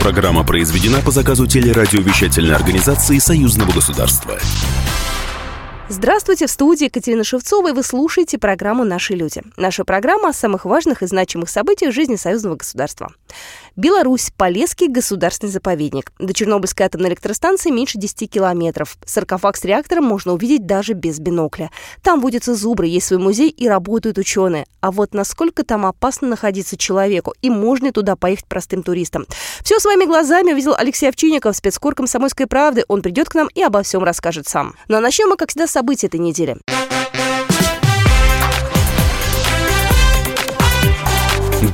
Программа произведена по заказу телерадиовещательной организации Союзного государства. Здравствуйте, в студии Екатерина Шевцова, и вы слушаете программу «Наши люди». Наша программа о самых важных и значимых событиях жизни союзного государства. Беларусь, Полесский государственный заповедник. До Чернобыльской атомной электростанции меньше 10 километров. Саркофаг с реактором можно увидеть даже без бинокля. Там водятся зубры, есть свой музей и работают ученые. А вот насколько там опасно находиться человеку, и можно туда поехать простым туристам? Все своими глазами увидел Алексей Овчинников, спецкор «Комсомольской правды». Он придет к нам и обо всем расскажет сам. Ну а начнем мы, как всегда, с событий этой недели.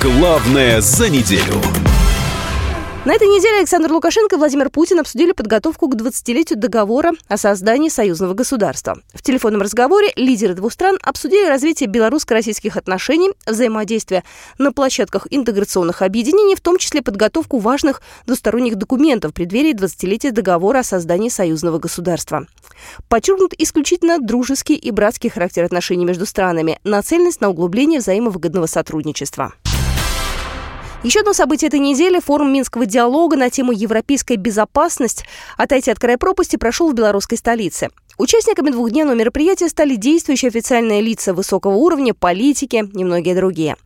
Главное за неделю. На этой неделе Александр Лукашенко и Владимир Путин обсудили подготовку к 20-летию договора о создании союзного государства. В телефонном разговоре лидеры двух стран обсудили развитие белорусско-российских отношений, взаимодействие на площадках интеграционных объединений, в том числе подготовку важных двусторонних документов в преддверии 20-летия договора о создании союзного государства. Подчеркнут исключительно дружеский и братский характер отношений между странами, нацеленность на углубление взаимовыгодного сотрудничества. Еще одно событие этой недели – форум Минского диалога на тему «Европейская безопасность. Отойти от края пропасти» прошел в белорусской столице. Участниками двухдневного мероприятия стали действующие официальные лица высокого уровня, политики и многие другие.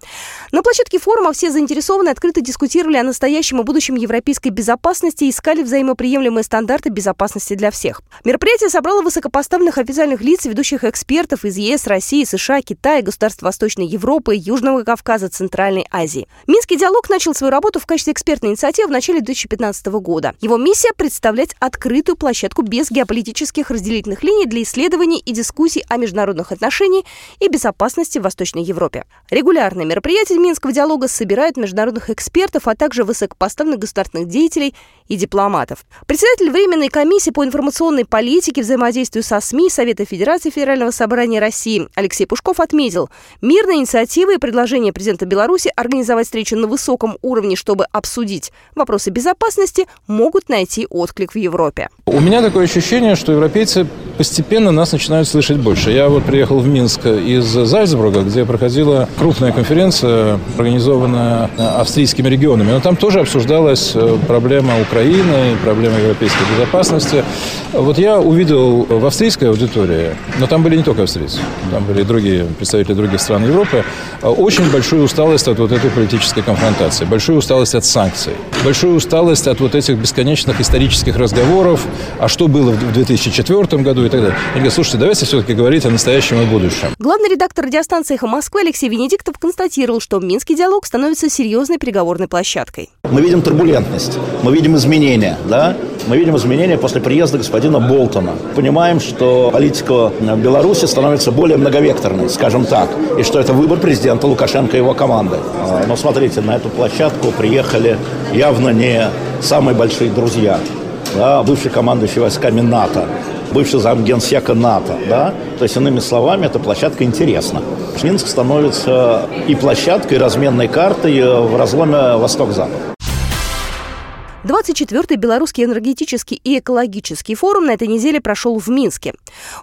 На площадке форума все заинтересованные открыто дискутировали о настоящем и будущем европейской безопасности и искали взаимоприемлемые стандарты безопасности для всех. Мероприятие собрало высокопоставленных официальных лиц, ведущих экспертов из ЕС, России, США, Китая, государств Восточной Европы, Южного Кавказа, Центральной Азии. Минский диалог начал свою работу в качестве экспертной инициативы в начале 2015 года. Его миссия – представлять открытую площадку без геополитических разделительных красных линий для исследований и дискуссий о международных отношениях и безопасности в Восточной Европе. Регулярные мероприятия Минского диалога собирают международных экспертов, а также высокопоставленных государственных деятелей и дипломатов. Председатель Временной комиссии по информационной политике, взаимодействию со СМИ Совета Федерации Федерального собрания России Алексей Пушков отметил, мирные инициативы и предложения президента Беларуси организовать встречу на высоком уровне, чтобы обсудить вопросы безопасности, могут найти отклик в Европе. У меня такое ощущение, что европейцы постепенно нас начинают слышать больше. Я вот приехал в Минск из Зальцбурга, где проходила крупная конференция, организованная австрийскими регионами. Но там тоже обсуждалась э, проблема Украины, проблема европейской безопасности. Вот я увидел в австрийской аудитории, но там были не только австрийцы, там были и другие представители других стран Европы, очень большую усталость от вот этой политической конфронтации, большую усталость от санкций, большую усталость от вот этих бесконечных исторических разговоров, а что было в 2004 году, так далее. Они говорят, слушайте, давайте все-таки говорить о настоящем и будущем. Главный редактор радиостанции «Эхо Москвы» Алексей Венедиктов констатировал, что Минский диалог становится серьезной переговорной площадкой. Мы видим турбулентность, мы видим изменения, да? Мы видим изменения после приезда господина Болтона. Понимаем, что политика Беларуси становится более многовекторной, скажем так, и что это выбор президента Лукашенко и его команды. А, но смотрите, на эту площадку приехали явно не самые большие друзья, да, бывший командующий войсками НАТО, бывший замгенсека НАТО. Да? То есть, иными словами, эта площадка интересна. Минск становится и площадкой, и разменной картой в разломе Восток-Запад. 24-й Белорусский энергетический и экологический форум на этой неделе прошел в Минске.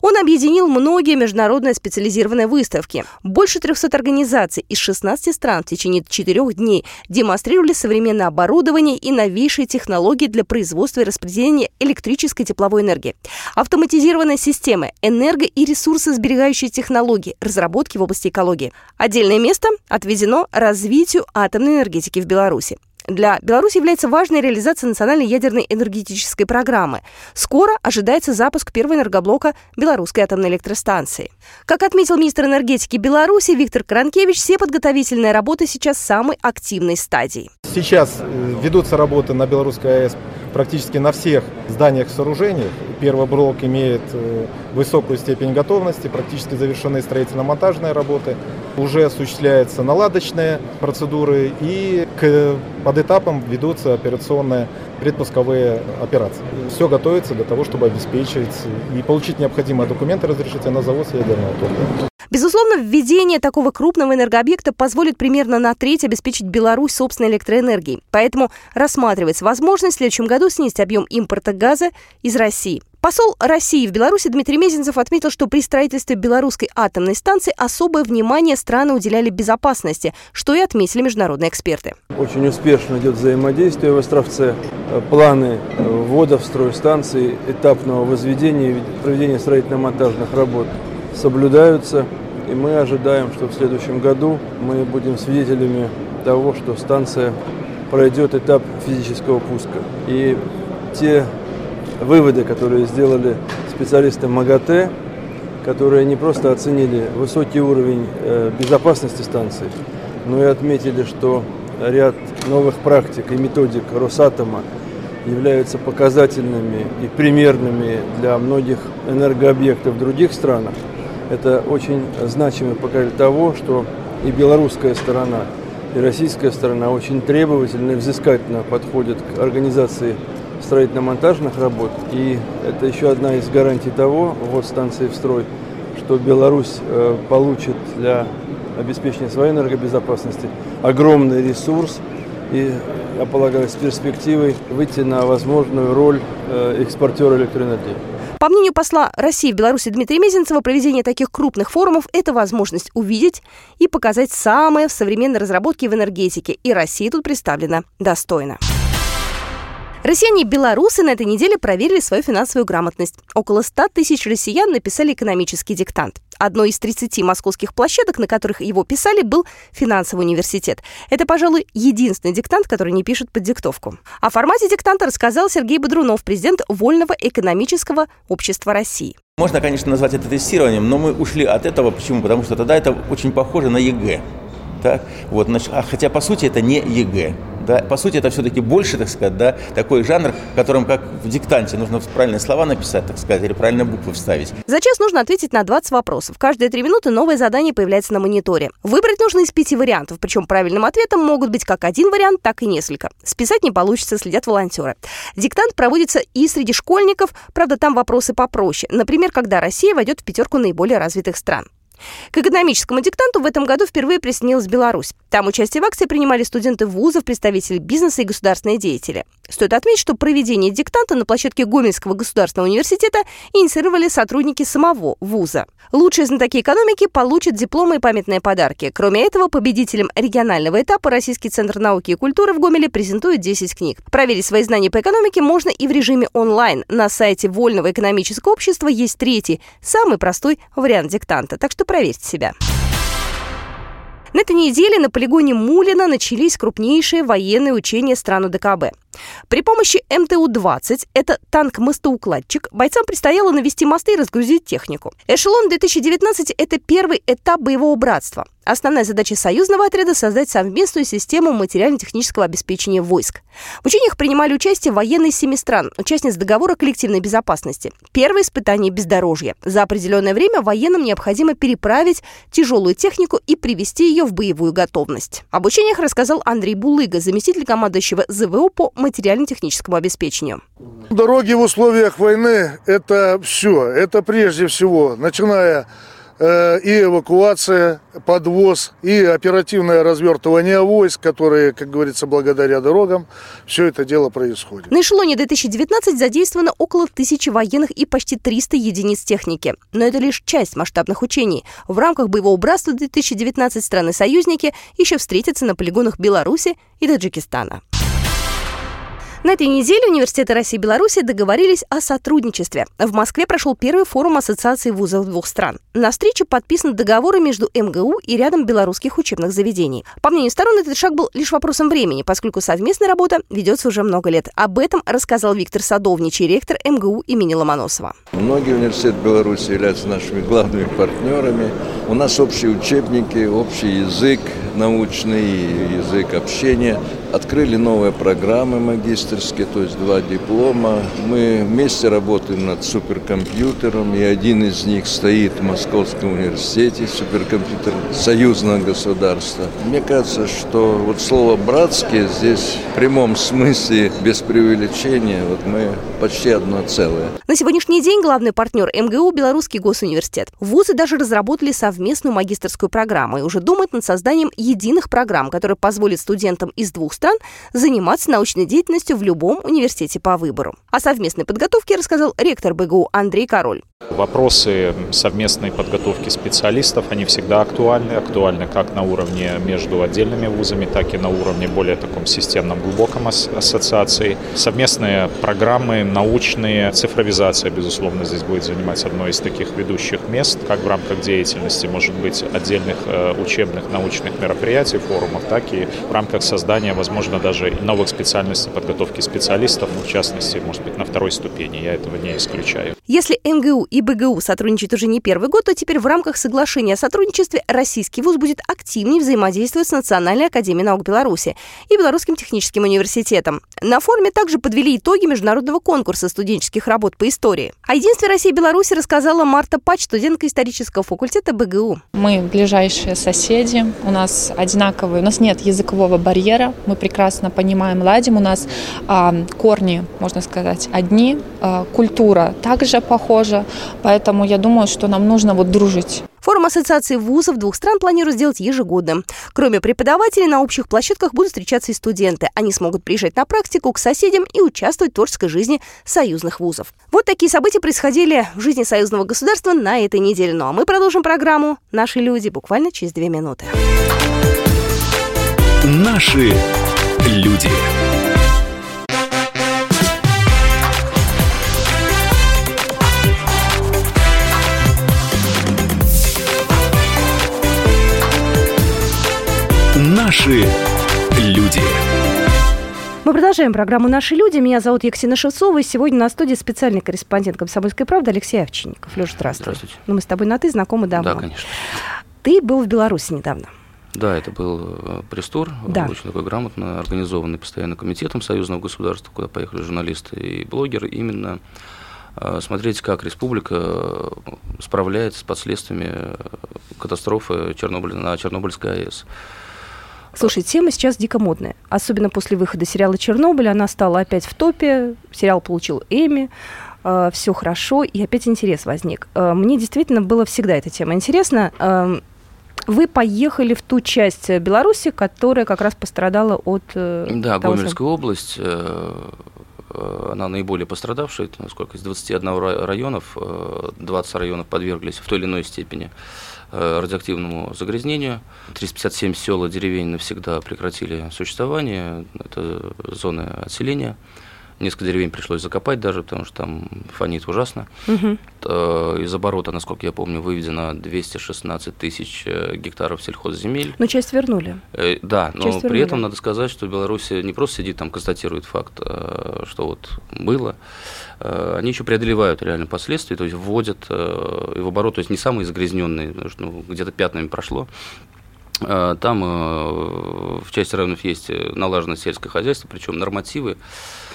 Он объединил многие международные специализированные выставки. Больше 300 организаций из 16 стран в течение четырех дней демонстрировали современное оборудование и новейшие технологии для производства и распределения электрической и тепловой энергии. Автоматизированные системы, энерго- и ресурсосберегающие технологии, разработки в области экологии. Отдельное место отведено развитию атомной энергетики в Беларуси. Для Беларуси является важной реализация национальной ядерной энергетической программы. Скоро ожидается запуск первого энергоблока Белорусской атомной электростанции. Как отметил министр энергетики Беларуси Виктор Кранкевич, все подготовительные работы сейчас в самой активной стадии. Сейчас э, ведутся работы на Белорусской АЭС практически на всех зданиях сооружениях. Первый блок имеет э, высокую степень готовности, практически завершены строительно-монтажные работы. Уже осуществляются наладочные процедуры и к, под этапом ведутся операционные предпусковые операции. Все готовится для того, чтобы обеспечить и получить необходимые документы разрешения на завоз ядерного топлива. Безусловно, введение такого крупного энергообъекта позволит примерно на треть обеспечить Беларусь собственной электроэнергией. Поэтому рассматривается возможность в следующем году снизить объем импорта газа из России. Посол России в Беларуси Дмитрий Мезенцев отметил, что при строительстве белорусской атомной станции особое внимание страны уделяли безопасности, что и отметили международные эксперты. Очень успешно идет взаимодействие в Островце. Планы ввода в строй станции, этапного возведения и проведения строительно-монтажных работ соблюдаются. И мы ожидаем, что в следующем году мы будем свидетелями того, что станция пройдет этап физического пуска. И те выводы, которые сделали специалисты МАГАТЭ, которые не просто оценили высокий уровень э, безопасности станции, но и отметили, что ряд новых практик и методик Росатома являются показательными и примерными для многих энергообъектов в других странах. Это очень значимый показатель того, что и белорусская сторона, и российская сторона очень требовательно и взыскательно подходят к организации строительно-монтажных работ. И это еще одна из гарантий того, вот станции в строй, что Беларусь э, получит для обеспечения своей энергобезопасности огромный ресурс и, я полагаю, с перспективой выйти на возможную роль э, экспортера электроэнергии. По мнению посла России в Беларуси Дмитрия Мезенцева, проведение таких крупных форумов – это возможность увидеть и показать самое в современной разработке в энергетике. И Россия тут представлена достойно. Россияне и белорусы на этой неделе проверили свою финансовую грамотность. Около 100 тысяч россиян написали экономический диктант. Одной из 30 московских площадок, на которых его писали, был финансовый университет. Это, пожалуй, единственный диктант, который не пишет под диктовку. О формате диктанта рассказал Сергей Бодрунов, президент Вольного экономического общества России. Можно, конечно, назвать это тестированием, но мы ушли от этого. Почему? Потому что тогда это очень похоже на ЕГЭ. Так? Вот, значит, а хотя, по сути, это не ЕГЭ. Да? По сути, это все-таки больше, так сказать, да, такой жанр, в котором, как в диктанте, нужно правильные слова написать, так сказать, или правильные буквы вставить. За час нужно ответить на 20 вопросов. Каждые три минуты новое задание появляется на мониторе. Выбрать нужно из пяти вариантов, причем правильным ответом могут быть как один вариант, так и несколько. Списать не получится, следят волонтеры. Диктант проводится и среди школьников, правда, там вопросы попроще. Например, когда Россия войдет в пятерку наиболее развитых стран. К экономическому диктанту в этом году впервые присоединилась Беларусь. Там участие в акции принимали студенты вузов, представители бизнеса и государственные деятели. Стоит отметить, что проведение диктанта на площадке Гомельского государственного университета инициировали сотрудники самого вуза. Лучшие знатоки экономики получат дипломы и памятные подарки. Кроме этого, победителям регионального этапа Российский центр науки и культуры в Гомеле презентует 10 книг. Проверить свои знания по экономике можно и в режиме онлайн. На сайте Вольного экономического общества есть третий, самый простой вариант диктанта. Так что проверьте себя. На этой неделе на полигоне Мулина начались крупнейшие военные учения стран УДКБ. При помощи МТУ-20, это танк-мостоукладчик, бойцам предстояло навести мосты и разгрузить технику. Эшелон-2019 – это первый этап боевого братства. Основная задача союзного отряда – создать совместную систему материально-технического обеспечения войск. В учениях принимали участие военные семи стран, участниц договора коллективной безопасности. Первое испытание бездорожья. За определенное время военным необходимо переправить тяжелую технику и привести ее в боевую готовность. Об учениях рассказал Андрей Булыга, заместитель командующего ЗВО по материально-техническому обеспечению. Дороги в условиях войны – это все. Это прежде всего, начиная Э, и эвакуация, подвоз, и оперативное развертывание войск, которые, как говорится, благодаря дорогам, все это дело происходит. На эшелоне 2019 задействовано около тысячи военных и почти 300 единиц техники. Но это лишь часть масштабных учений. В рамках боевого братства 2019 страны-союзники еще встретятся на полигонах Беларуси и Таджикистана. На этой неделе университеты России и Беларуси договорились о сотрудничестве. В Москве прошел первый форум Ассоциации вузов двух стран. На встрече подписаны договоры между МГУ и рядом белорусских учебных заведений. По мнению сторон, этот шаг был лишь вопросом времени, поскольку совместная работа ведется уже много лет. Об этом рассказал Виктор Садовничий, ректор МГУ имени Ломоносова. Многие университеты Беларуси являются нашими главными партнерами. У нас общие учебники, общий язык научный, язык общения. Открыли новые программы магистрские, то есть два диплома. Мы вместе работаем над суперкомпьютером, и один из них стоит в Московском университете, суперкомпьютер союзного государства. Мне кажется, что вот слово «братские» здесь в прямом смысле, без преувеличения, вот мы почти одно целое. На сегодняшний день главный партнер МГУ – Белорусский госуниверситет. Вузы даже разработали совместную магистрскую программу и уже думают над созданием единых программ, которые позволят студентам из двух стран заниматься научной деятельностью в любом университете по выбору. О совместной подготовке рассказал ректор БГУ Андрей Король. Вопросы совместной подготовки специалистов, они всегда актуальны. Актуальны как на уровне между отдельными вузами, так и на уровне более таком системном, глубоком ассоциации. Совместные программы научные, цифровизация, безусловно, здесь будет занимать одно из таких ведущих мест, как в рамках деятельности, может быть, отдельных э, учебных научных мероприятий, форумов, так и в рамках создания, возможно, даже новых специальностей подготовки специалистов, ну, в частности, может быть, на второй ступени. Я этого не исключаю. Если МГУ и БГУ сотрудничают уже не первый год, то теперь в рамках соглашения о сотрудничестве российский вуз будет активнее взаимодействовать с Национальной академией наук Беларуси и Белорусским техническим университетом. На форуме также подвели итоги международного конкурса студенческих работ по истории. О единстве России и Беларуси рассказала Марта Пач, студентка исторического факультета БГУ. Мы ближайшие соседи, у нас одинаковые, у нас нет языкового барьера, мы прекрасно понимаем, ладим, у нас а, корни, можно сказать, одни, а, культура также похожа, Поэтому я думаю, что нам нужно вот дружить. Форум Ассоциации вузов двух стран планируют сделать ежегодно. Кроме преподавателей, на общих площадках будут встречаться и студенты. Они смогут приезжать на практику к соседям и участвовать в творческой жизни союзных вузов. Вот такие события происходили в жизни союзного государства на этой неделе. Ну а мы продолжим программу «Наши люди» буквально через две минуты. Наши люди. Наши люди. Мы продолжаем программу «Наши люди». Меня зовут Екатерина Шевцова. И сегодня на студии специальный корреспондент «Комсомольской правды» Алексей Овчинников. Леша, здравствуй. Здравствуйте. Ну, мы с тобой на «ты» знакомы давно. Да, конечно. Ты был в Беларуси недавно. Да, это был э, пресс-тур, да. очень такой грамотно организованный постоянно комитетом союзного государства, куда поехали журналисты и блогеры, именно э, смотреть, как республика э, справляется с последствиями катастрофы Чернобыля на Чернобыльской АЭС. Слушай, тема сейчас дико модная. Особенно после выхода сериала «Чернобыль» она стала опять в топе. Сериал получил Эми. Э, все хорошо, и опять интерес возник. Э, мне действительно было всегда эта тема интересна. Э, вы поехали в ту часть Беларуси, которая как раз пострадала от... Да, того, Гомельская что... область, она наиболее пострадавшая, сколько из 21 районов, 20 районов подверглись в той или иной степени Э, радиоактивному загрязнению. 357 сел и деревень навсегда прекратили существование. Это зоны отселения. Несколько деревень пришлось закопать даже, потому что там фонит ужасно. Угу. Из оборота, насколько я помню, выведено 216 тысяч э, гектаров сельхозземель. Но часть вернули. Э, да, но часть при вернули. этом надо сказать, что Беларусь не просто сидит там, констатирует факт, что вот было. Они еще преодолевают реально последствия, то есть вводят в оборот, то есть не самые загрязненные, потому что ну, где-то пятнами прошло, там в части районов есть налаженное сельское хозяйство, причем нормативы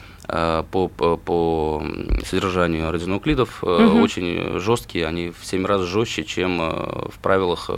Э, по, по, по содержанию радионуклидов угу. очень жесткие, они в 7 раз жестче, чем э, в правилах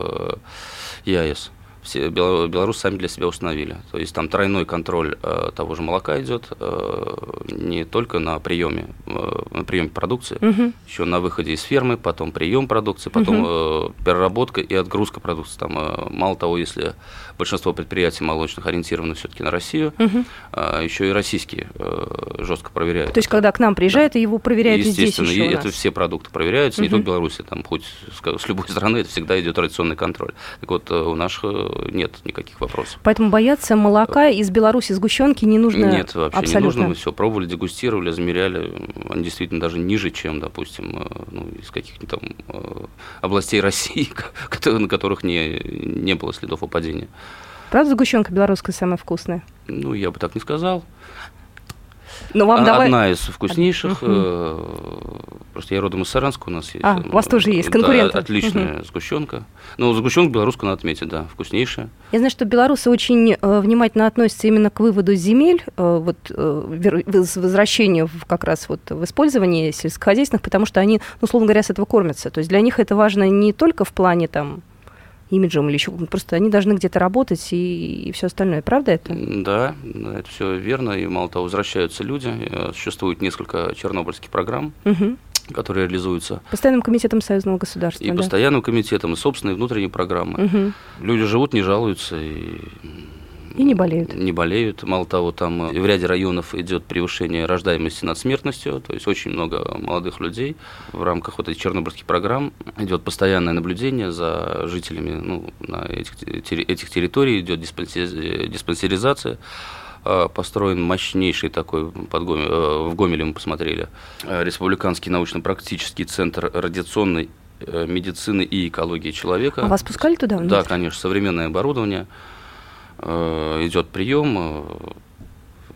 ЕАЭС все белорусы сами для себя установили. То есть там тройной контроль э, того же молока идет э, не только на приеме, э, на приеме продукции, угу. еще на выходе из фермы, потом прием продукции, потом угу. э, переработка и отгрузка продукции. Там э, мало того, если большинство предприятий молочных ориентированы все-таки на Россию, угу. э, еще и российские э, жестко проверяют. То есть когда к нам приезжает, да. его проверяют Естественно, здесь еще и это все продукты проверяются, угу. не только в Беларуси, там хоть с, с любой страны это всегда идет традиционный контроль. Так вот э, у наших э, нет никаких вопросов. Поэтому бояться молока из Беларуси сгущенки не нужно Нет, вообще абсолютно. не нужно. Мы все пробовали, дегустировали, замеряли. Они действительно даже ниже, чем, допустим, э, ну, из каких-нибудь там э, областей России, на которых не, не было следов упадения. Правда, сгущенка белорусская самая вкусная? Ну, я бы так не сказал. Но вам давай... Одна из вкуснейших. Uh-huh. Просто я родом из Саранска, у нас есть. А, у вас тоже есть конкуренты. Да, отличная uh-huh. сгущенка. Ну, сгущенка белорусскую надо отметить, да, вкуснейшая. Я знаю, что белорусы очень э, внимательно относятся именно к выводу земель, э, вот э, возвращению как раз вот в использовании сельскохозяйственных, потому что они, ну, условно говоря, с этого кормятся. То есть для них это важно не только в плане там имиджем или еще просто они должны где-то работать и, и все остальное. Правда это? Да, это все верно. И мало того, возвращаются люди. Э, существует несколько чернобыльских программ. Угу которые реализуются. Постоянным комитетом союзного государства. И да? постоянным комитетом, и собственные внутренние программы. Угу. Люди живут, не жалуются, и и не болеют. Не болеют. Мало того, там в ряде районов идет превышение рождаемости над смертностью, то есть очень много молодых людей. В рамках вот этих чернобыльских программ идет постоянное наблюдение за жителями ну, на этих, этих территорий, идет диспансеризация а, построен мощнейший такой под Гомель, э, в Гомеле мы посмотрели э, республиканский научно-практический центр радиационной э, медицины и экологии человека. А вас пускали туда? Да, конечно, современное оборудование. Э, идет прием,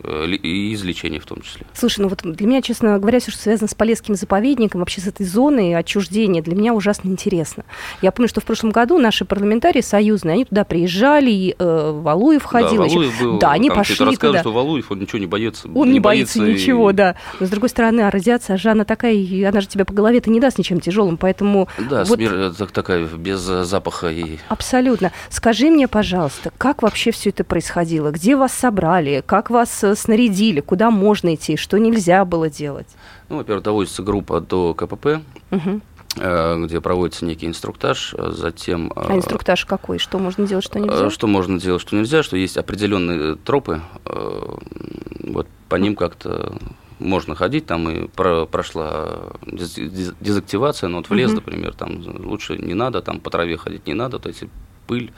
э, Э, и излечения в том числе. Слушай, ну вот для меня, честно говоря, все, что связано с Полесским заповедником, вообще с этой зоной отчуждения, для меня ужасно интересно. Я помню, что в прошлом году наши парламентарии союзные, они туда приезжали, и э, Валуев ходил. Да, Валуев еще. был, да они пошли туда. что Валуев, он ничего не боится. Он не, не боится, боится ничего, и... да. Но с другой стороны, а радиация же она такая, она же тебя по голове-то не даст ничем тяжелым, поэтому... Да, вот... смер... такая, без запаха и... Абсолютно. Скажи мне, пожалуйста, как вообще все это происходило? Где вас собрали? Как вас э, снарядили, куда можно идти, что нельзя было делать? Ну, во-первых, доводится группа до КПП, угу где проводится некий инструктаж, а затем... А инструктаж какой? Что можно делать, что нельзя? Что можно делать, что нельзя, что есть определенные тропы, вот по ним как-то можно ходить, там и про, прошла дезактивация, но вот в лес, uh например, там лучше не надо, там по траве ходить не надо, то есть пыль,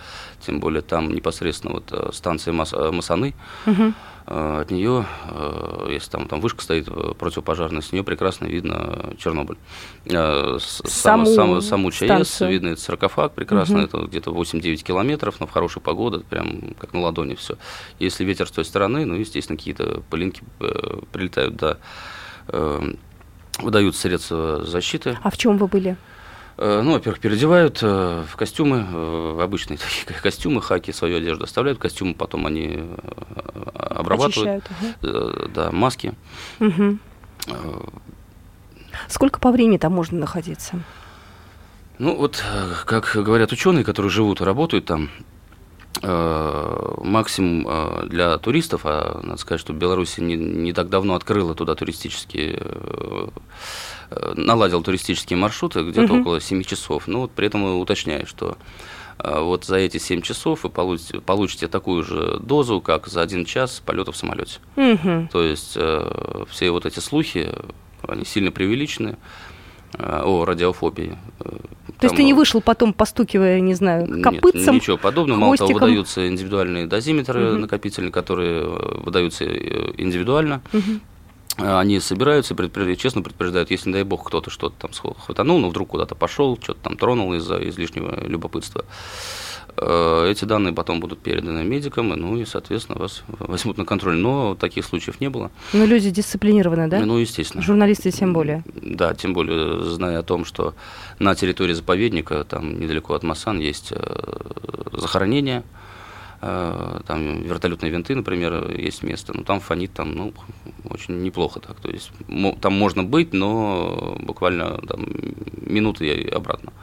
тем более там непосредственно вот э, станция Мас, э, Масаны, угу. от нее, если там, там вышка стоит противопожарная, с нее прекрасно видно Чернобыль. Саму, саму, саму ЧАЭС, видно этот саркофаг прекрасно, угу. это где-то 8-9 километров, но в хорошую погоду, прям как на ладони все. Если ветер с той стороны, ну, естественно, какие-то пылинки прилетают, да, выдают средства защиты. А в чем вы были? Э, ну, во-первых, переодевают э, в костюмы, э, в обычные такие костюмы, хаки, свою одежду оставляют, костюмы потом они обрабатывают. Очищают, Да, маски. Угу. Сколько по времени там можно находиться? Ну, вот, как говорят ученые, которые живут и работают там, максимум для туристов, а надо сказать, что Беларусь не, не так давно открыла туда туристические Э, наладил туристические маршруты где-то угу. около 7 часов. Но вот при этом уточняю, что э, вот за эти 7 часов вы получите, получите такую же дозу, как за один час полета в самолете. Угу. То есть э, все вот эти слухи, они сильно преувеличены о радиофобии. То есть ты не вышел потом, постукивая, не знаю, копытцем? Нет, ничего подобного. Хвостиком. Мало того, выдаются индивидуальные дозиметры угу. накопительные, которые выдаются индивидуально. Угу. Э, они собираются, предпри... честно предупреждают, если, не дай бог, кто-то что-то там хватанул, но вдруг куда-то пошел, что-то там тронул из-за излишнего любопытства. Э, эти данные потом будут переданы медикам, ну и, соответственно, вас возьмут на контроль. Но таких случаев не было. Но люди дисциплинированы, да? Ну, естественно. Журналисты тем более. Да, тем более, зная о том, что на территории заповедника, там недалеко от Масан, есть э, захоронение, там вертолетные винты, например, есть место, но там фонит там, ну, очень неплохо так. То есть там можно быть, но буквально там, минуты и обратно.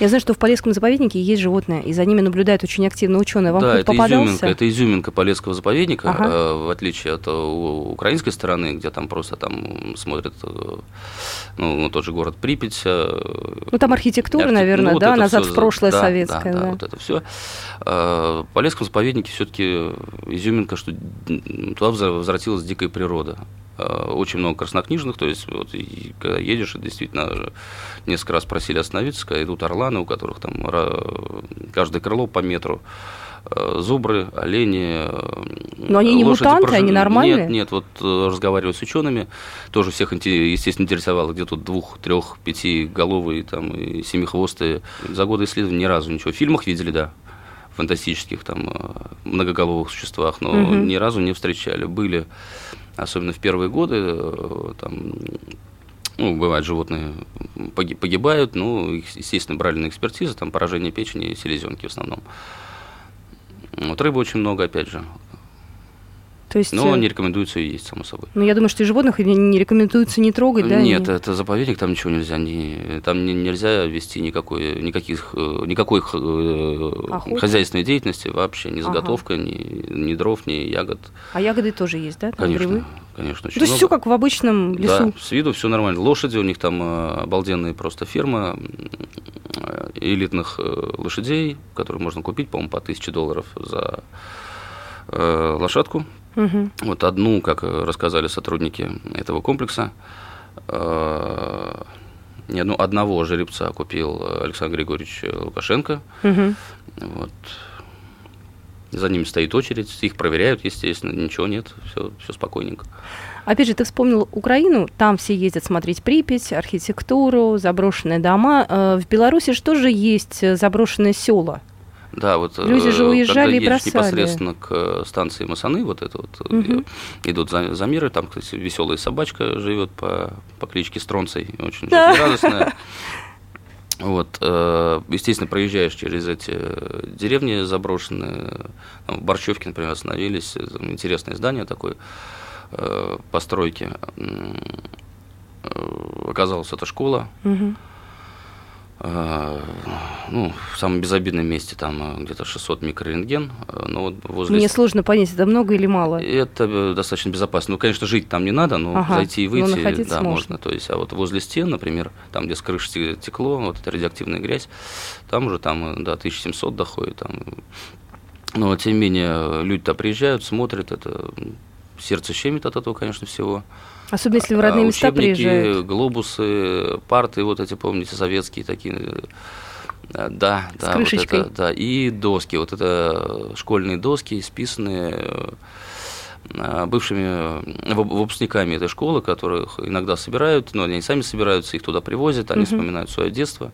Я знаю, что в Полесском заповеднике есть животные, и за ними наблюдают очень активно ученые. Вам да, это попадался? изюминка, это изюминка Полесского заповедника, ага. э, в отличие от э, украинской стороны, где там просто там смотрят, э, ну, тот же город Припять. Ну, там архитектура, архи... наверное, ну, вот да, назад все, в прошлое да, советское. Да, да, да, вот это все. В Полесском заповеднике все-таки изюминка, что туда возвратилась дикая природа. Э, очень много краснокнижных, то есть вот, и, когда едешь, действительно несколько раз просили остановиться, когда идут орланы, у которых там каждое крыло по метру, э, зубры, олени. Э, Но они не мутанты, прожи... они нормальные? Нет, нет, вот разговариваю с учеными, тоже всех, естественно, интересовало, где тут двух, трех, пяти головые там, и семихвостые. За годы исследований ни разу ничего. В фильмах видели, да, фантастических там многоголовых существах, но угу. ни разу не встречали. Были особенно в первые годы, э, там, ну, бывает, животные погибают, ну, их, естественно, брали на экспертизу, там поражение печени и селезенки в основном. Вот рыбы очень много, опять же. То есть, Но не рекомендуется ее есть, само собой. Ну, я думаю, что и животных не рекомендуется не трогать, да? Нет, это заповедник, там ничего нельзя. Не, там не, нельзя вести никакой, никаких, никакой Охота? хозяйственной деятельности вообще, ни заготовка, ага. ни, ни дров, ни ягод. А ягоды тоже есть, да? Там конечно, грибы? конечно. Очень То есть все как в обычном лесу? Да, с виду все нормально. Лошади, у них там обалденные просто фермы элитных лошадей, которые можно купить, по-моему, по 1000 долларов за лошадку Угу. Вот одну, как рассказали сотрудники этого комплекса, э, не одну, одного жеребца купил Александр Григорьевич Лукашенко. Угу. Вот. За ними стоит очередь, их проверяют, естественно, ничего нет, все, все спокойненько. Опять же, ты вспомнил Украину, там все ездят смотреть Припять, архитектуру, заброшенные дома. Э, в Беларуси же тоже есть заброшенные села. Да, вот Люди же уезжали когда и бросали. непосредственно к э, станции Масаны, вот это вот, угу. идут за, замеры, там, кстати, веселая собачка живет по, по кличке Стронцей, очень да. радостная. Вот, естественно, проезжаешь через эти деревни заброшенные, там, в Борщевке, например, остановились, интересное здание такое, постройки. Оказалось, это школа. Угу. Э, ну, в самом безобидном месте там э, где-то 600 микрорентген, э, но вот возле... Мне сложно понять, это много или мало? Это достаточно безопасно. Ну, конечно, жить там не надо, но ага, зайти и выйти, да, можно. можно. То есть, а вот возле стен, например, там, где с крыши текло, вот эта радиоактивная грязь, там уже там до 1700 доходит. Там. Но, тем не менее, люди-то приезжают, смотрят, это сердце щемит от этого, конечно, всего. Особенно если в родные а, места учебники, приезжают. глобусы, парты, вот эти, помните, советские такие. Э, да, С да, крышечкой. вот это, да, и доски, вот это школьные доски, списанные э, бывшими выпускниками этой школы, которых иногда собирают, но они сами собираются, их туда привозят, они угу. вспоминают свое детство.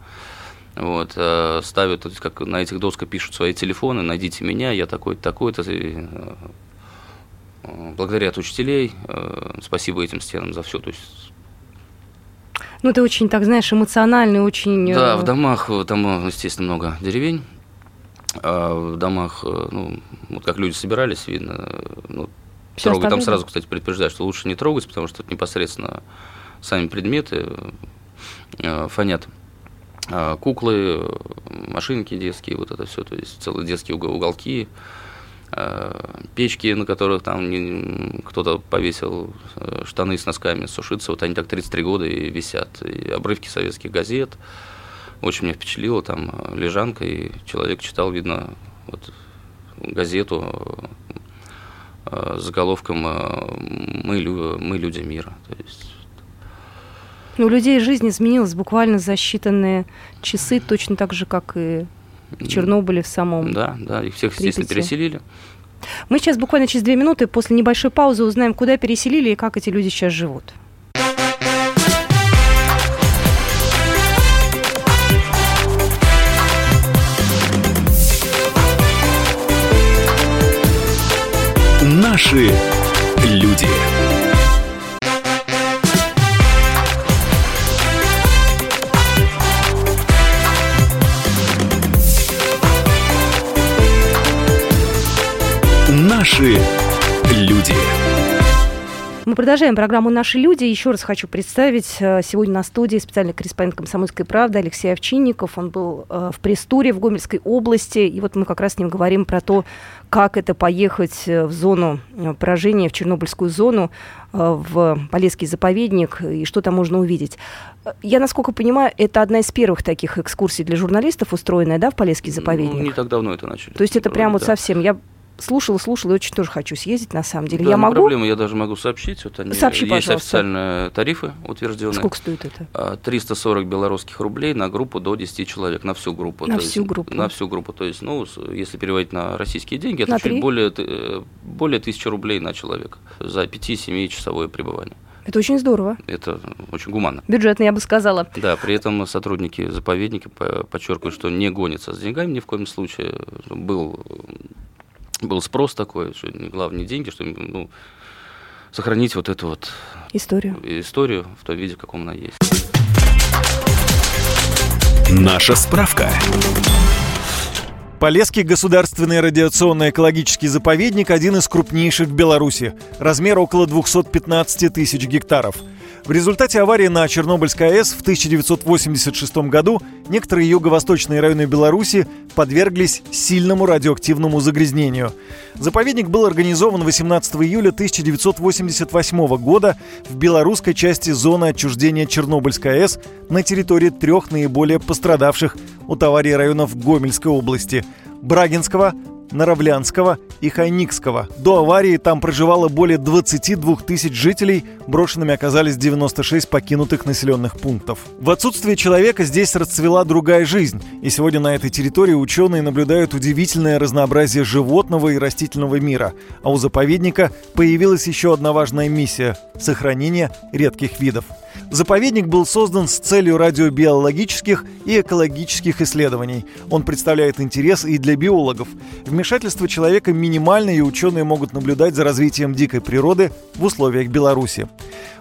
Вот, э, ставят, как на этих досках пишут свои телефоны, найдите меня, я такой-то, такой-то, благодарят учителей. Э, спасибо этим стенам за все. То есть ну, ты очень, так знаешь, эмоциональный, очень... Да, в домах, э, там, естественно, много деревень. А в домах, э, ну, вот как люди собирались, видно, ну, Все трогать. Там сразу, кстати, предупреждают, что лучше не трогать, потому что это непосредственно сами предметы фонят. А куклы, машинки детские, вот это все, то есть целые детские уголки, Э, печки, на которых там кто-то повесил э, штаны с носками сушиться, вот они так 33 года и висят. И обрывки советских газет. Очень меня впечатлило, там э, лежанка, и человек читал, видно, вот, газету с заголовком «Мы, мы люди мира». То есть ну, у людей жизнь изменилась буквально за считанные часы, точно так же, как и в Чернобыле в самом. Да, да, их всех, естественно, переселили. Мы сейчас буквально через две минуты после небольшой паузы узнаем, куда переселили и как эти люди сейчас живут. Наши люди. Наши люди. Мы продолжаем программу «Наши люди». Еще раз хочу представить э, сегодня на студии специальный корреспондент «Комсомольской правды» Алексей Овчинников. Он был э, в пресс-туре в Гомельской области. И вот мы как раз с ним говорим про то, как это поехать э, в зону поражения, в Чернобыльскую зону, в Полесский заповедник, и что там можно увидеть. Я, насколько понимаю, это одна из первых таких экскурсий для журналистов, устроенная, да, в Полесский заповедник? Ну, не так давно это начали. То есть это прям да. вот совсем... Я слушала, слушала, и очень тоже хочу съездить, на самом деле. Да, я не могу? проблема, я даже могу сообщить. Вот они, Сообщи, есть пожалуйста. официальные тарифы утвержденные. Сколько стоит это? 340 а, белорусских рублей на группу до 10 человек, на всю группу. На всю есть, группу? На всю группу. То есть, ну, если переводить на российские деньги, это на чуть 3? более, э, более 1000 рублей на человека за 5-7 часовое пребывание. Это очень здорово. Это очень гуманно. Бюджетно, я бы сказала. Да, при этом сотрудники заповедника подчеркивают, что не гонятся с деньгами ни в коем случае. Был был спрос такой, что не главное деньги, что ну, сохранить вот эту вот историю, историю в том виде, в каком она есть. Наша справка. Полесский государственный радиационно-экологический заповедник – один из крупнейших в Беларуси. Размер около 215 тысяч гектаров. В результате аварии на Чернобыльской АЭС в 1986 году некоторые юго-восточные районы Беларуси подверглись сильному радиоактивному загрязнению. Заповедник был организован 18 июля 1988 года в белорусской части зоны отчуждения Чернобыльской АЭС на территории трех наиболее пострадавших от аварии районов Гомельской области – Брагинского, Наравлянского и Хайникского. До аварии там проживало более 22 тысяч жителей, брошенными оказались 96 покинутых населенных пунктов. В отсутствие человека здесь расцвела другая жизнь, и сегодня на этой территории ученые наблюдают удивительное разнообразие животного и растительного мира, а у заповедника появилась еще одна важная миссия – сохранение редких видов. Заповедник был создан с целью радиобиологических и экологических исследований. Он представляет интерес и для биологов. Вмешательство человека минимально, и ученые могут наблюдать за развитием дикой природы в условиях Беларуси.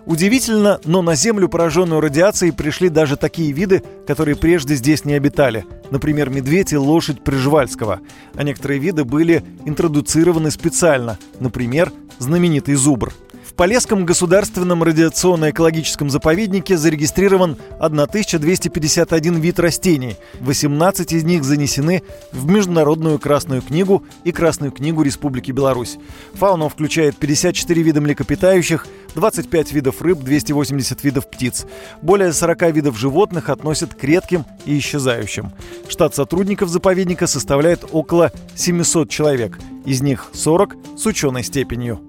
Удивительно, но на Землю, пораженную радиацией, пришли даже такие виды, которые прежде здесь не обитали. Например, медведь и лошадь Прижевальского. А некоторые виды были интродуцированы специально. Например, знаменитый зубр – Полесском государственном радиационно-экологическом заповеднике зарегистрирован 1251 вид растений. 18 из них занесены в Международную Красную книгу и Красную книгу Республики Беларусь. Фауна включает 54 вида млекопитающих, 25 видов рыб, 280 видов птиц. Более 40 видов животных относят к редким и исчезающим. Штат сотрудников заповедника составляет около 700 человек, из них 40 с ученой степенью.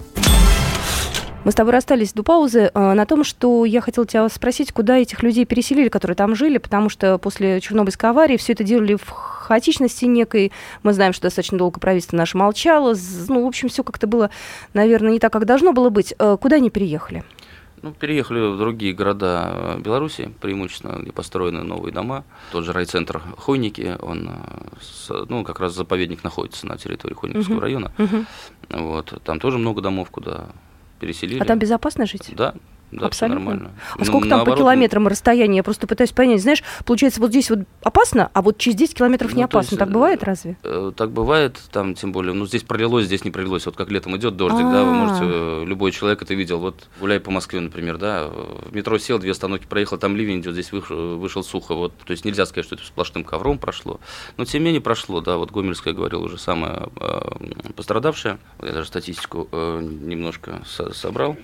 Мы с тобой расстались до паузы э, на том, что я хотела тебя спросить, куда этих людей переселили, которые там жили, потому что после Чернобыльской аварии все это делали в хаотичности некой. Мы знаем, что достаточно долго правительство наше молчало. Ну, в общем, все как-то было, наверное, не так, как должно было быть. Э, куда они переехали? Ну, переехали в другие города Беларуси, преимущественно, где построены новые дома. Тот же райцентр Хойники, он, э, ну, как раз заповедник находится на территории Хойниковского uh-huh. района. Uh-huh. Вот, там тоже много домов, куда переселили. А там безопасно жить? Да, да, Абсолютно. нормально. А ну, сколько там наоборот, по километрам расстояние? Я просто пытаюсь понять. Знаешь, получается, вот здесь вот опасно, а вот через 10 километров ну, не опасно. Есть, так бывает разве? Э, так бывает, там тем более. Ну, здесь пролилось, здесь не пролилось. Вот как летом идет дождик, А-а-а. да, вы можете, э, любой человек это видел. Вот гуляй по Москве, например, да, в метро сел, две остановки проехал, там ливень идет, здесь вышел, вышел сухо. Вот, то есть нельзя сказать, что это сплошным ковром прошло. Но тем не менее прошло, да, вот Гомельская говорил уже самая э, пострадавшая. Я даже статистику э, немножко со- собрал.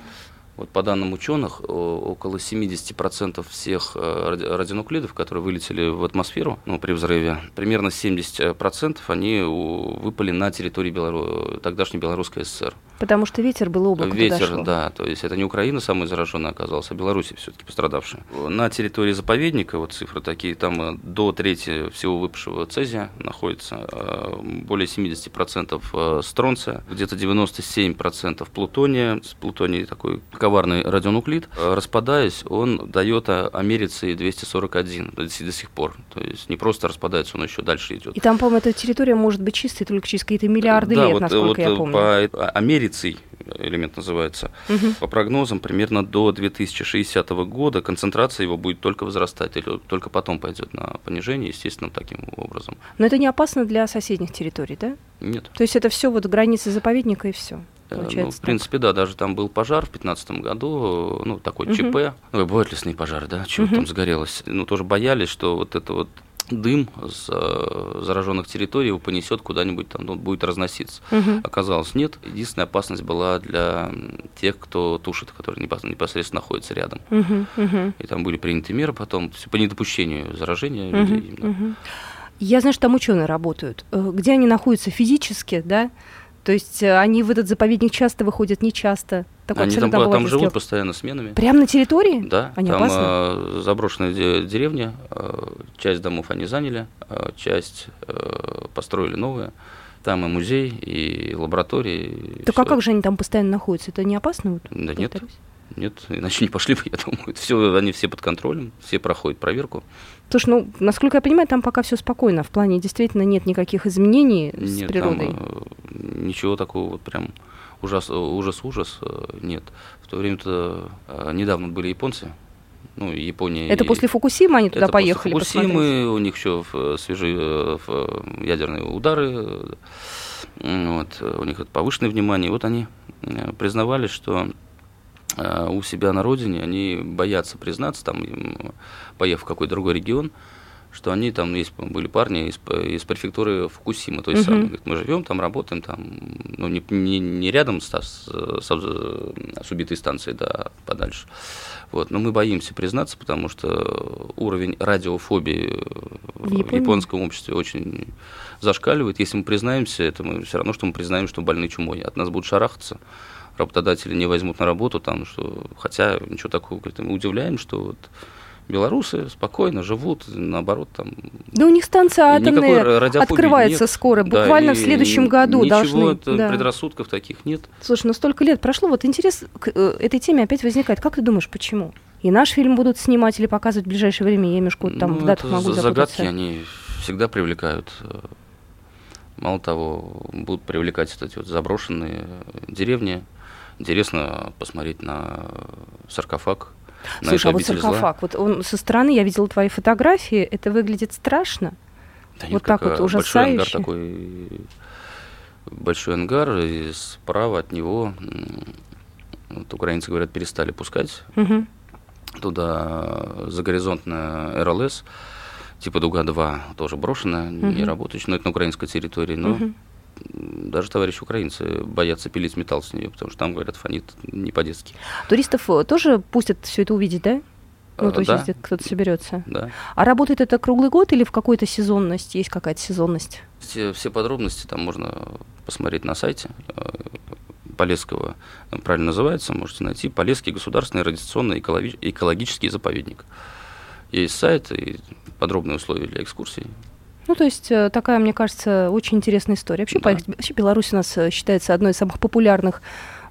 Вот по данным ученых, около 70% всех э, радионуклидов, которые вылетели в атмосферу ну, при взрыве, примерно 70% они выпали на территории Белору... тогдашней Белорусской ССР. Потому что ветер был облако Ветер, да. То есть это не Украина самая зараженная оказалась, а Беларусь все-таки пострадавшая. На территории заповедника, вот цифры такие, там э, до трети всего выпавшего цезия находится, э, более 70% стронция, где-то 97% плутония. С плутоний такой коварный радионуклид, э, распадаясь, он дает америции 241 до, до сих пор. То есть не просто распадается, он еще дальше идет. И там, по-моему, эта территория может быть чистой только через какие-то миллиарды да, лет, вот, насколько вот я помню. По америцей элемент называется. Угу. По прогнозам, примерно до 2060 года концентрация его будет только возрастать, или только потом пойдет на понижение, естественно, таким образом. Но это не опасно для соседних территорий, да? Нет. То есть это все вот границы заповедника и все? Э, ну, в принципе, да, даже там был пожар в 2015 году, ну, такой угу. ЧП. Ну, бывают лесные пожары, да, чего угу. там загорелось. Ну, тоже боялись, что вот это вот дым с э, зараженных территорий его понесет куда-нибудь там, ну, будет разноситься. Угу. Оказалось, нет. Единственная опасность была для тех, кто тушит, которые непосредственно находятся рядом. Угу, угу. И там были приняты меры потом, по недопущению заражения угу, людей. Именно. Угу. Я знаю, что там ученые работают. Э, где они находятся физически, да? То есть э, они в этот заповедник часто выходят, не часто. Такое они там, там живут постоянно сменами. Прямо на территории? Да. Они там опасны? Э, заброшенная деревня, э, часть домов они заняли, э, часть э, построили новые. Там и музей, и лаборатории. Так и а как же они там постоянно находятся? Это не опасно? Вот, да повторюсь? нет. Нет, иначе не пошли бы, я думаю. Все, они все под контролем, все проходят проверку. Слушай, ну, насколько я понимаю, там пока все спокойно. В плане действительно нет никаких изменений нет, с природой. Там, э, ничего такого вот прям ужас, ужас, ужас, нет. В то время-то недавно были японцы, ну, Япония. Это после Фукусимы они туда это поехали после Фукусимы, посмотреть. у них еще свежие ядерные удары, вот, у них это повышенное внимание. Вот они признавали, что у себя на родине они боятся признаться, там, поехав в какой-то другой регион, что они там есть были парни из, из префектуры Фукусимы, то есть uh-huh. говорит, мы живем там, работаем там, ну не, не, не рядом с, с, с, с убитой станцией, да, подальше. Вот, но мы боимся признаться, потому что уровень радиофобии в, в японском обществе очень зашкаливает. Если мы признаемся, это мы все равно, что мы признаем, что больны чумой. От нас будут шарахаться, работодатели не возьмут на работу, там, что, хотя ничего такого, говорит, мы удивляем, что вот белорусы спокойно живут, наоборот, там... Да у них станция атомная открывается нет. скоро, буквально да, в следующем году ничего должны... Ничего, да. предрассудков таких нет. Слушай, ну столько лет прошло, вот интерес к э, этой теме опять возникает. Как ты думаешь, почему? И наш фильм будут снимать или показывать в ближайшее время? Я немножко там ну, в датах могу. Загадки, они всегда привлекают. Мало того, будут привлекать вот эти вот заброшенные деревни. Интересно посмотреть на саркофаг Слушай, а вот саркофаг, вот он со стороны, я видела твои фотографии, это выглядит страшно. Да вот так вот ужасающе. Большой ангар такой, большой ангар, и справа от него, вот украинцы говорят, перестали пускать. Угу. Туда загоризонтная РЛС, типа Дуга-2, тоже брошенная, угу. не работающая, но это на украинской территории, но угу даже товарищи украинцы боятся пилить металл с нее, потому что там, говорят, фонит не по-детски. Туристов э, тоже пустят все это увидеть, да? Ну, то есть, да. если кто-то соберется. Да. А работает это круглый год или в какой-то сезонность? Есть какая-то сезонность? Все, все подробности там можно посмотреть на сайте э, Полесского, правильно называется, можете найти. Полесский государственный радиационный экологический заповедник. Есть сайт и подробные условия для экскурсий. Ну, то есть э, такая, мне кажется, очень интересная история. Вообще, да. вообще Беларусь у нас э, считается одной из самых популярных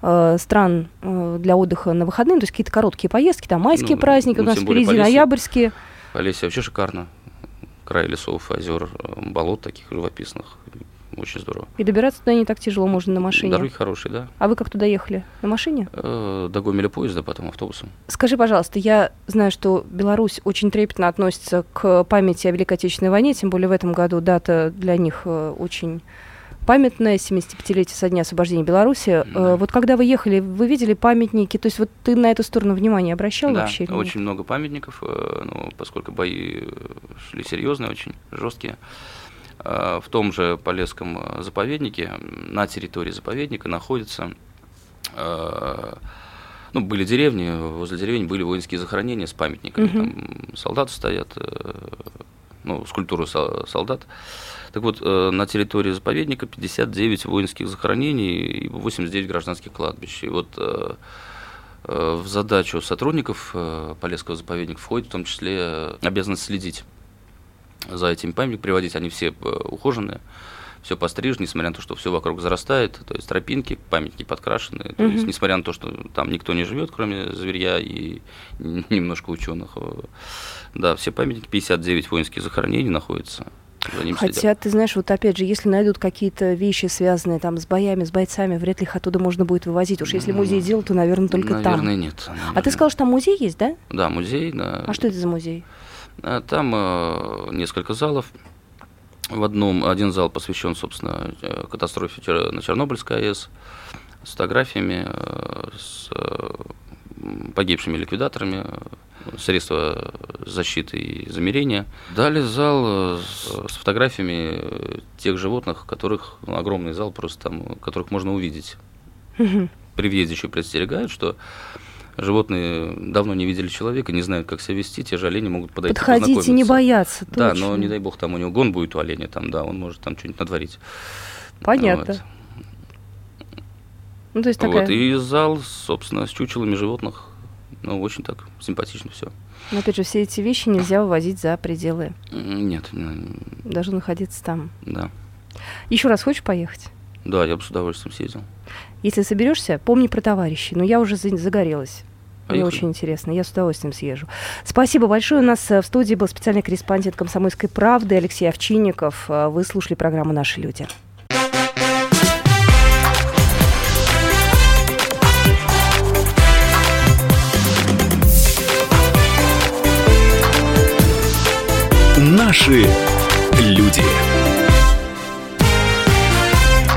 э, стран э, для отдыха на выходные, то есть какие-то короткие поездки, там майские ну, праздники ну, у нас впереди, Полесье, ноябрьские. Полесье вообще шикарно. Край лесов, озер, болот таких живописных. Очень здорово. И добираться туда не так тяжело, можно на машине. Дороги хорошие, да. А вы как туда ехали? На машине? Э, до Гомеля поезда, потом автобусом. Скажи, пожалуйста, я знаю, что Беларусь очень трепетно относится к памяти о Великой Отечественной войне, тем более в этом году дата для них э, очень памятное 75-летие со дня освобождения Беларуси. Да. Э, вот когда вы ехали, вы видели памятники? То есть вот ты на эту сторону внимания обращал да, вообще? очень много памятников, ну, поскольку бои шли серьезные, очень жесткие. Э, в том же Полесском э, заповеднике, на территории заповедника находится э, ну, были деревни, возле деревни были воинские захоронения с памятниками. Угу. Там солдаты стоят, ну, скульптуры солдат. Так вот, на территории заповедника 59 воинских захоронений и 89 гражданских кладбищ. И вот в задачу сотрудников Полесского заповедника входит в том числе обязанность следить за этим памятником приводить, они все э, ухоженные, все пострижено, несмотря на то, что все вокруг зарастает, то есть тропинки, памятники подкрашены, то есть несмотря на то, что там никто не живет, кроме зверья и немножко ученых. Э, да, все памятники, 59 воинских захоронений находятся. Хотя, следят. ты знаешь, вот опять же, если найдут какие-то вещи, связанные там с боями, с бойцами, вряд ли их оттуда можно будет вывозить. Уж если музей делал, то, наверное, только наверное, там. Наверное, нет. Наверное. А ты сказал, что там музей есть, да? Да, музей. Да. А что это за музей? А там э, несколько залов. В одном один зал посвящен, собственно, э, катастрофе на Чернобыльской АЭС с фотографиями, э, с погибшими ликвидаторами, средства защиты и замерения. Далее зал с фотографиями тех животных, которых ну, огромный зал просто там, которых можно увидеть. При въезде еще предостерегают, что животные давно не видели человека, не знают, как себя вести, те же олени могут подойти Подходить и не бояться, Да, точно. но не дай бог, там у него гон будет у оленя, там, да, он может там что-нибудь натворить. Понятно. Вот. Ну, то есть такая... Вот, и зал, собственно, с чучелами животных, ну, очень так симпатично все. Но опять же, все эти вещи нельзя вывозить за пределы. Нет. Должны находиться там. Да. Еще раз хочешь поехать? Да, я бы с удовольствием съездил. Если соберешься, помни про товарищей. Но я уже загорелась. Мне очень интересно. Я с удовольствием съезжу. Спасибо большое. У нас э, в студии был специальный корреспондент «Комсомольской правды» Алексей Овчинников. Э, вы слушали программу «Наши люди». «Наши люди».